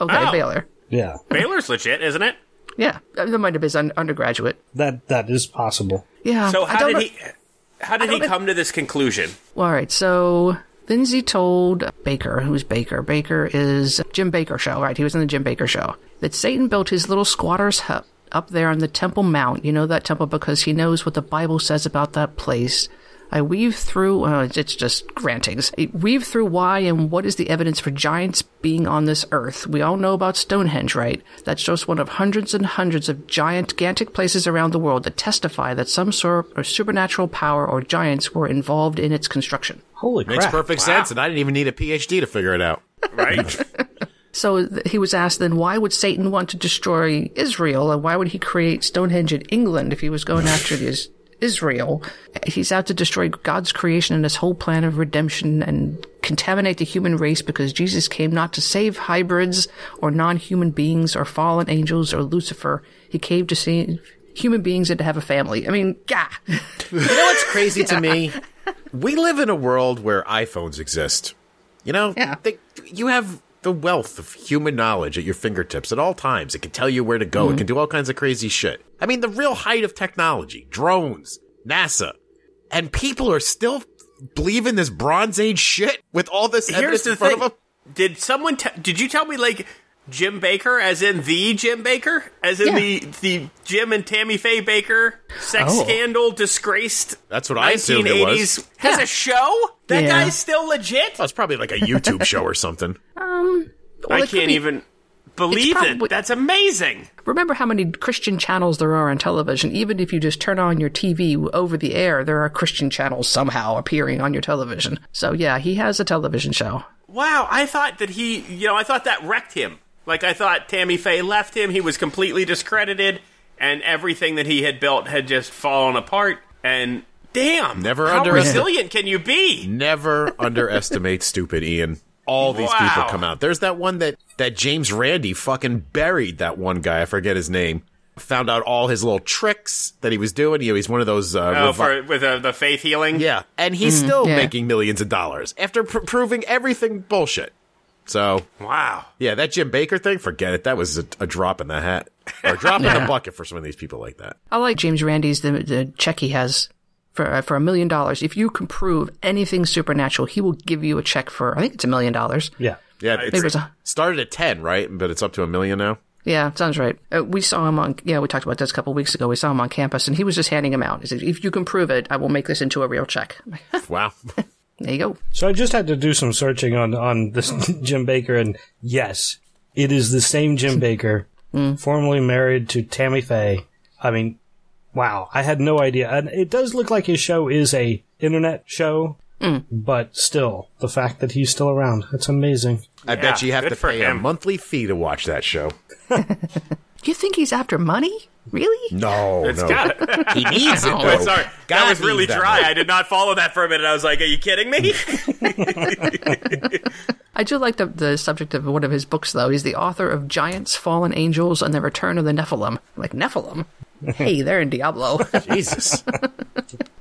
Okay, Oh. Baylor. Yeah, Baylor's legit, isn't it? Yeah, that might have been his un- undergraduate. that that is possible. Yeah. So how did know- he? How did he don't know- come to this conclusion? All right, so Lindsay told Bakker, who's Bakker? Bakker is Jim Bakker show, right? He was in the Jim Bakker show. That Satan built his little squatter's hut up there on the Temple Mount. You know that temple because he knows what the Bible says about that place. I weave through, uh, it's just rantings. I weave through why and what is the evidence for giants being on this earth. We all know about Stonehenge, right? That's just one of hundreds and hundreds of giant, gigantic places around the world that testify that some sort of supernatural power or giants were involved in its construction. Holy crap. Makes crap! perfect sense, and I didn't even need a PhD to figure it out. Right? *laughs* So he was asked then, why would Satan want to destroy Israel, and why would he create Stonehenge in England if he was going after this Israel? He's out to destroy God's creation and his whole plan of redemption and contaminate the human race because Jesus came not to save hybrids or non-human beings or fallen angels or Lucifer. He came to save human beings and to have a family. I mean, gah. *laughs* You know what's crazy to me? *laughs* We live in a world where iPhones exist. You know, Yeah. they, you have the wealth of human knowledge at your fingertips at all times. It can tell you where to go. Mm-hmm. It can do all kinds of crazy shit. I mean, the real height of technology, drones, NASA, and people are still believing this Bronze Age shit with all this Here's evidence the in front thing. of them. Did someone? T- did you tell me like Jim Bakker, as in the Jim Bakker, as in Yeah. the the Jim and Tammy Faye Bakker sex Oh. scandal, disgraced? That's what I assumed it was. has Yeah. a show. That Yeah. guy's still legit. It's probably like a YouTube show or something. *laughs* Um, well, I can't be- even believe probably- it. That's amazing. Remember how many Christian channels there are on television? Even if you just turn on your TV over the air, there are Christian channels somehow appearing on your television. So yeah, he has a television show. Wow, I thought that he, you know, I thought that wrecked him. Like I thought Tammy Faye left him. He was completely discredited, and everything that he had built had just fallen apart. And damn, Never how underestimate- resilient can you be? Never underestimate stupid Ian. All these Wow. people come out. There's that one that that James Randi fucking buried that one guy. I forget his name. Found out all his little tricks that he was doing. You know, he's one of those. Uh, Oh, revi- for with uh, the faith healing. yeah, and he's still yeah. making millions of dollars after pr- proving everything bullshit. So Wow. yeah, that Jim Bakker thing, forget it. That was a, a drop in the hat or a drop in the *laughs* bucket for some of these people like that. I like James Randi's the, the check he has for uh, for a million dollars. If you can prove anything supernatural, he will give you a check for I think it's a million dollars. Yeah. Yeah, It it's was a started at ten, right? But it's up to a million now. Yeah, sounds right. Uh, we saw him on, yeah, we talked about this a couple weeks ago. We saw him on campus and he was just handing them out. He said, if you can prove it, I will make this into a real check. *laughs* Wow. There you go. So I just had to do some searching on on this *laughs* Jim Bakker, and yes, it is the same Jim *laughs* Bakker, hmm. formerly married to Tammy Faye. I mean, wow, I had no idea, and it does look like his show is a internet show, hmm. but still, the fact that he's still around, that's amazing. I bet you have to for pay a monthly fee to watch that show. *laughs* You think he's after money? Really? No, It's no. got *laughs* it. he needs it *laughs* Oh, though. Sorry, that was really that dry. money. I did not follow that for a minute. I was like, "Are you kidding me?" *laughs* I do like the, the subject of one of his books, though. He's the author of Giants, Fallen Angels, and the Return of the Nephilim. Like, Nephilim? hey, they're in Diablo. Jesus.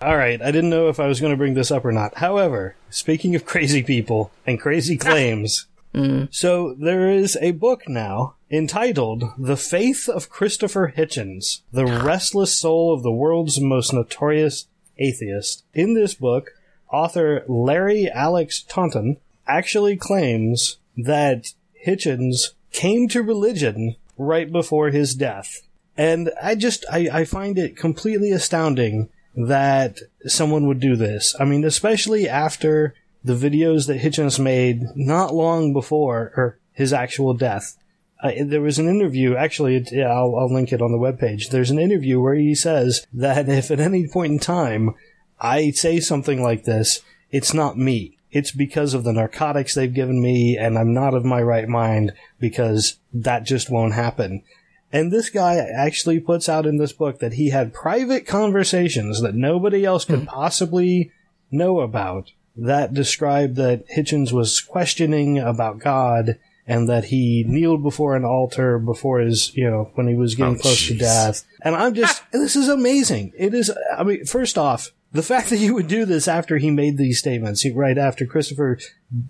All right, I didn't know if I was going to bring this up or not. However, speaking of crazy people and crazy claims, Mm. so there is a book now entitled The Faith of Christopher Hitchens, the ah. restless soul of the world's most notorious atheist. In this book, author Larry Alex Taunton actually claims that Hitchens came to religion right before his death. And I just, I, I find it completely astounding that someone would do this. I mean, especially after the videos that Hitchens made not long before or his actual death. Uh, there was an interview, actually, it, yeah, I'll, I'll link it on the webpage. There's an interview where he says that *laughs* if at any point in time I say something like this, it's not me. It's because of the narcotics they've given me, and I'm not of my right mind because that just won't happen. And this guy actually puts out in this book that he had private conversations that nobody else could possibly know about that described that Hitchens was questioning about God and that he kneeled before an altar before his, you know, when he was getting Oh, close to death. And I'm just, ah! this is amazing. It is, I mean, first off, the fact that you would do this after he made these statements, right after Christopher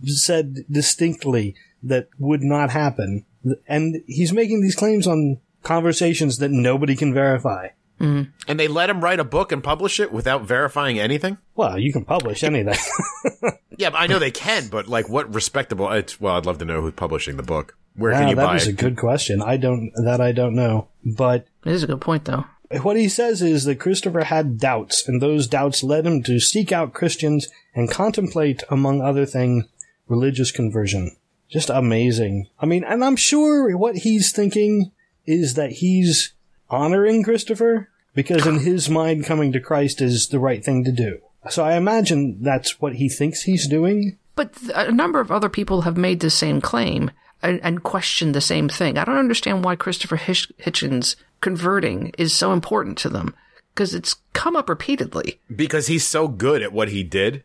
said distinctly that would not happen, and he's making these claims on conversations that nobody can verify. Mm-hmm. and they let him write a book and publish it without verifying anything? Well, you can publish anything. *laughs* Yeah, I know they can, but like what respectable it's well, I'd love to know who's publishing the book. Where Wow, can you that buy was it? a good question. I don't that I don't know, but it is a good point, though. what he says is that Christopher had doubts, and those doubts led him to seek out Christians and contemplate, among other things, religious conversion. Just amazing. I mean, and I'm sure what he's thinking is that he's honoring Christopher because in his mind, coming to Christ is the right thing to do. So I imagine that's what he thinks he's doing. But th- a number of other people have made the same claim and, and questioned the same thing. I don't understand why Christopher Hitch- Hitchens converting is so important to them because it's come up repeatedly. because he's so good at what he did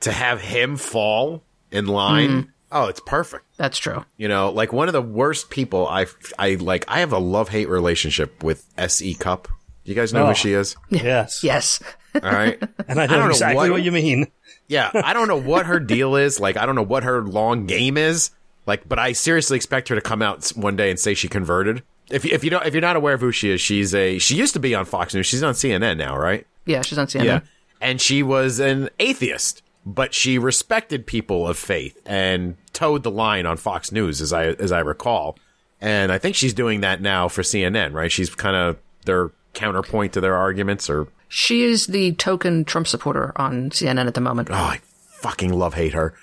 to have him fall in line. Hmm. Oh, it's perfect. That's true. You know, like one of the worst people I I like I have a love-hate relationship with SE Cupp. You guys know Oh. who she is? Yes. Yes. All right. *laughs* And I know, don't know exactly what- what you mean. Yeah, *laughs* I don't know what her deal is. Like, I don't know what her long game is. Like, but I seriously expect her to come out one day and say she converted. If you- if you don't if you're not aware of who she is, she's a she used to be on Fox News. She's on CNN now, right? Yeah, she's on CNN. Yeah. And she was an atheist, but she respected people of faith and toed the line on Fox News as I as I recall. And I think she's doing that now for CNN, right? She's kind of their counterpoint to their arguments or She is the token Trump supporter on CNN at the moment. Oh, I fucking love hate her.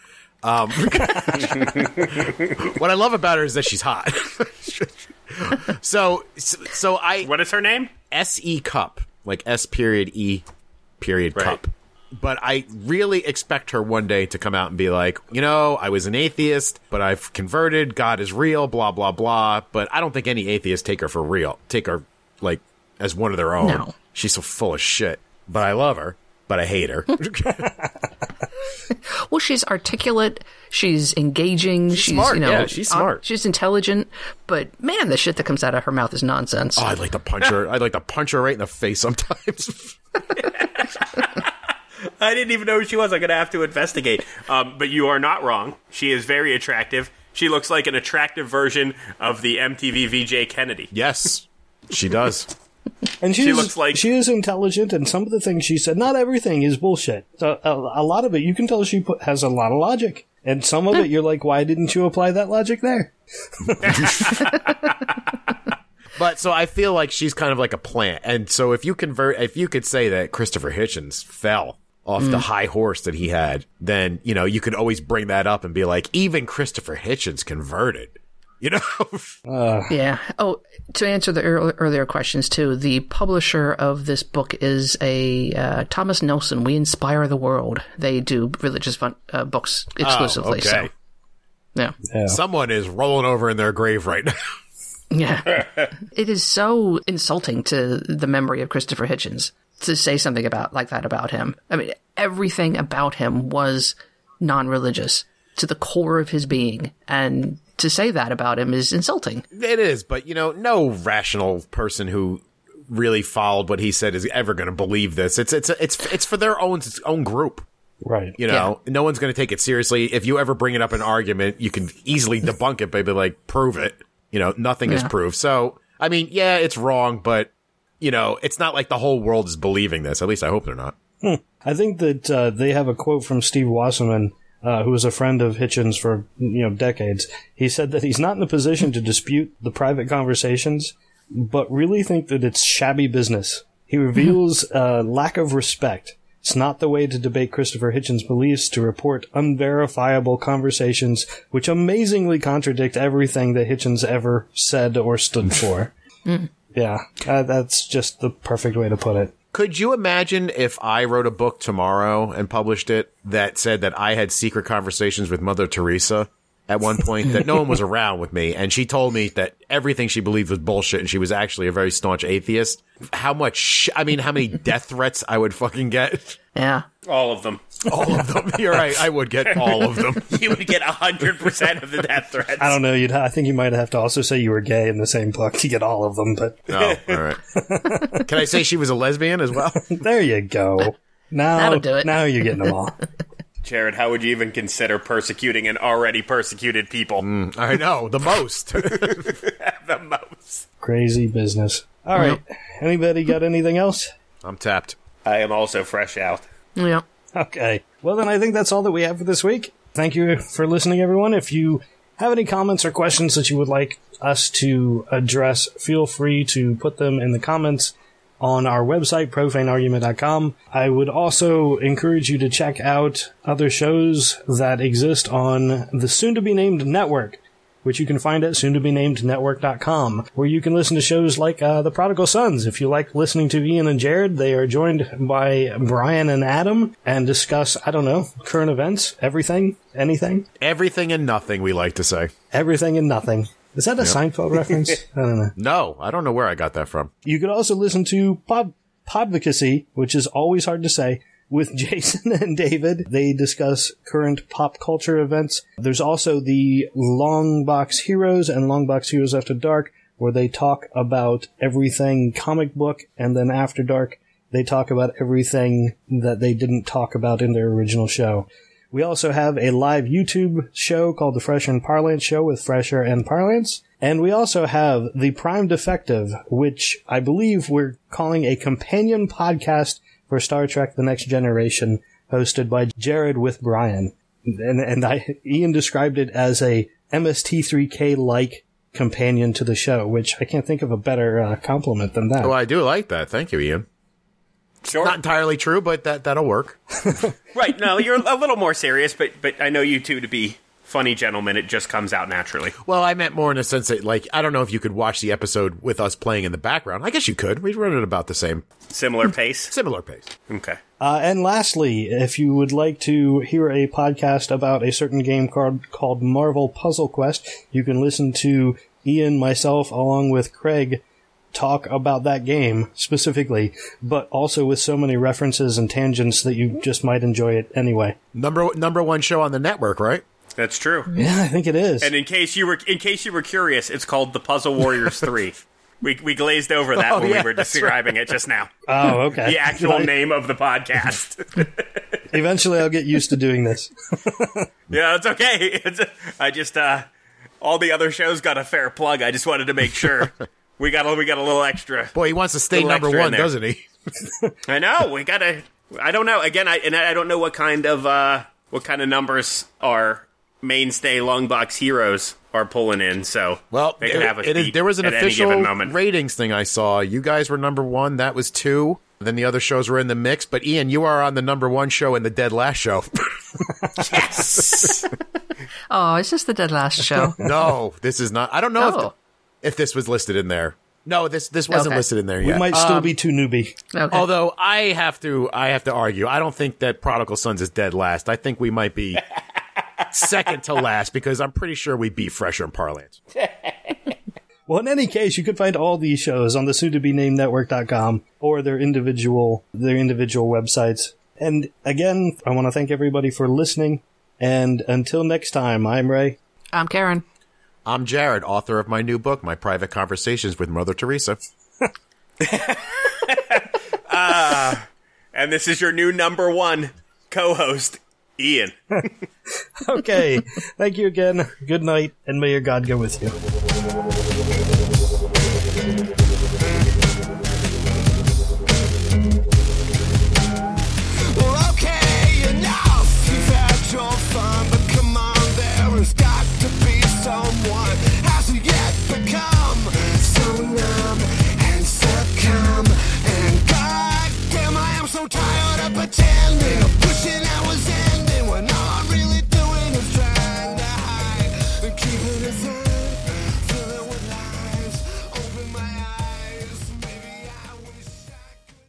Um, *laughs* what I love about her is that she's hot. *laughs* so, so I what is her name? S E Cupp like S period E period Right. cup. But I really expect her one day to come out and be like, you know, I was an atheist, but I've converted. God is real, blah blah blah. But I don't think any atheists take her for real. Take her like as one of their own. No. She's so full of shit. But I love her. But I hate her. *laughs* *laughs* Well, she's articulate. She's engaging. She's, smart, You know, yeah, she's uh, smart. she's intelligent. But man, the shit that comes out of her mouth is nonsense. Oh, I'd like to punch her. I'd like to punch her right in the face sometimes. *laughs* I didn't even know who she was. I'm gonna have to investigate. Um, but you are not wrong. She is very attractive. She looks like an attractive version of the MTV VJ Kennedy. yes, she does. And she's, looks like- she is intelligent, and some of the things she said, not everything is bullshit. So a, a lot of it, you can tell she put, has a lot of logic, and some of it, you're like, why didn't you apply that logic there? *laughs* But so I feel like she's kind of like a plant. And so if you convert, if you could say that Christopher Hitchens fell off the high horse that he had, then, you know, you could always bring that up and be like, even Christopher Hitchens converted. You know? *laughs* Yeah. Oh, to answer the earl- earlier questions too, the publisher of this book is a uh, Thomas Nelson. We inspire the world. They do religious fun- uh, books exclusively. Oh, okay. So, yeah. Yeah. Someone is rolling over in their grave right now. Yeah. *laughs* it is so insulting to the memory of Christopher Hitchens to say something about like that about him. I mean, everything about him was non-religious to the core of his being, and to say that about him is insulting. It is, but you know, no rational person who really followed what he said is ever going to believe this. It's it's it's it's for their own its own group. Right. You know, no one's going to take it seriously. If you ever bring it up in argument, you can easily debunk it by be like, prove it. You know, nothing is Yeah. proved. So, I mean, yeah, it's wrong, but you know, it's not like the whole world is believing this. At least I hope they're not. I think that uh, they have a quote from Steve Wasserman, uh, who was a friend of Hitchens for you know decades. He said that he's not in a position to dispute the private conversations, but really think that it's shabby business. He reveals uh, lack of respect. It's not the way to debate Christopher Hitchens' beliefs to report unverifiable conversations which amazingly contradict everything that Hitchens ever said or stood *laughs* for. Yeah, uh, that's just the perfect way to put it. Could you imagine if I wrote a book tomorrow and published it that said that I had secret conversations with Mother Teresa at one point that no one was *laughs* around with me and she told me that everything she believed was bullshit and she was actually a very staunch atheist? How much sh- I mean how many *laughs* death threats I would fucking get? Yeah. All of them. All of them. *laughs* You're right. I would get all of them. You would get hundred percent of the death threats. I don't know. You'd. Ha- I think you might have to also say you were gay in the same book to get all of them. But Oh, all right. Can I say she was a lesbian as well? there you go. Now, That'll do it. now you're getting them all. Jared, how would you even consider persecuting an already persecuted people? Hmm, I know, the most. *laughs* *laughs* the most. Crazy business. All right. Anybody got anything else? I'm tapped. I am also fresh out. Yeah. Okay. Well, then I think that's all that we have for this week. Thank you for listening, everyone. If you have any comments or questions that you would like us to address, feel free to put them in the comments on our website, profaneargument.com. I would also encourage you to check out other shows that exist on the soon to be named network. Which you can find at soon to be named network.com, where you can listen to shows like uh, The Prodigal Sons. If you like listening to Ian and Jared, they are joined by Brian and Adam and discuss, I don't know, current events, everything, anything, Everything and nothing, we like to say. everything and nothing. Is that a Seinfeld *laughs* reference? I don't know. No, I don't know where I got that from. You could also listen to Pod Podvocacy, which is always hard to say, with *laughs* Jason and David. They discuss current pop culture events. There's also the Long Box Heroes and Long Box Heroes After Dark, where they talk about everything comic book, and then After Dark, they talk about everything that they didn't talk about in their original show. We also have a live YouTube show called the Fresh and Parlance Show with Fresher and Parlance. And we also have the Prime Defective, which I believe we're calling a companion podcast for Star Trek The Next Generation, hosted by Jared with Brian. And, and I, Ian described it as a MST3K like companion to the show, which I can't think of a better uh, compliment than that. Oh, I do like that. Thank you, Ian. Sure. Not entirely true, but that that'll work. *laughs* right. No, you're a little more serious, but but I know you two to be funny gentlemen. It just comes out naturally. Well, I meant more in a sense that, like, I don't know if you could watch the episode with us playing in the background. I guess you could. We'd run at about the same, Similar pace. similar pace. Okay. Uh, and lastly, if you would like to hear a podcast about a certain game called, called Marvel Puzzle Quest, you can listen to Ian, myself, along with Craig, talk about that game specifically, but also with so many references and tangents that you just might enjoy it anyway. Number number one show on the network, right? That's true. Yeah, I think it is. And in case you were in case you were curious, it's called the Puzzle Warriors *laughs* Three. We we glazed over that Oh, when yeah, we were that's describing it just now. *laughs* oh, okay. The actual Right. name of the podcast. *laughs* Eventually, I'll get used to doing this. yeah, it's okay. It's, I just uh, all the other shows got a fair plug. I just wanted to make sure we got a, we got a little extra. Boy, he wants to stay number one, doesn't he? *laughs* I know we gotta. I don't know. Again, I and I don't know what kind of uh, what kind of numbers are mainstay long box heroes are pulling in. So Well, they can it- have us it is- there was an official ratings thing I saw. You guys were number one. That was two. Then the other shows were in the mix. But Ian, you are on the number one show and the dead last show. *laughs* yes. Oh, is this the dead last show? *laughs* no, this is not. I don't know Oh. If, if this was listed in there. No, this this wasn't Okay. listed in there yet. We might still Um, be too newbie. Okay. Although I have to, I have to argue. I don't think that Prodigal Sons is dead last. I think we might be *laughs* second to last because I'm pretty sure we beat Fresher and Parlance. *laughs* Well, in any case, you can find all these shows on the soon to be named network.com or their individual their individual websites. And again, I want to thank everybody for listening. And until next time, I'm Ray. I'm Karen. I'm Jared, author of my new book, My Private Conversations with Mother Teresa. *laughs* Ah, and this is your new number one co-host, Ian. *laughs* Okay. thank you again. Good night, and may your God go with you.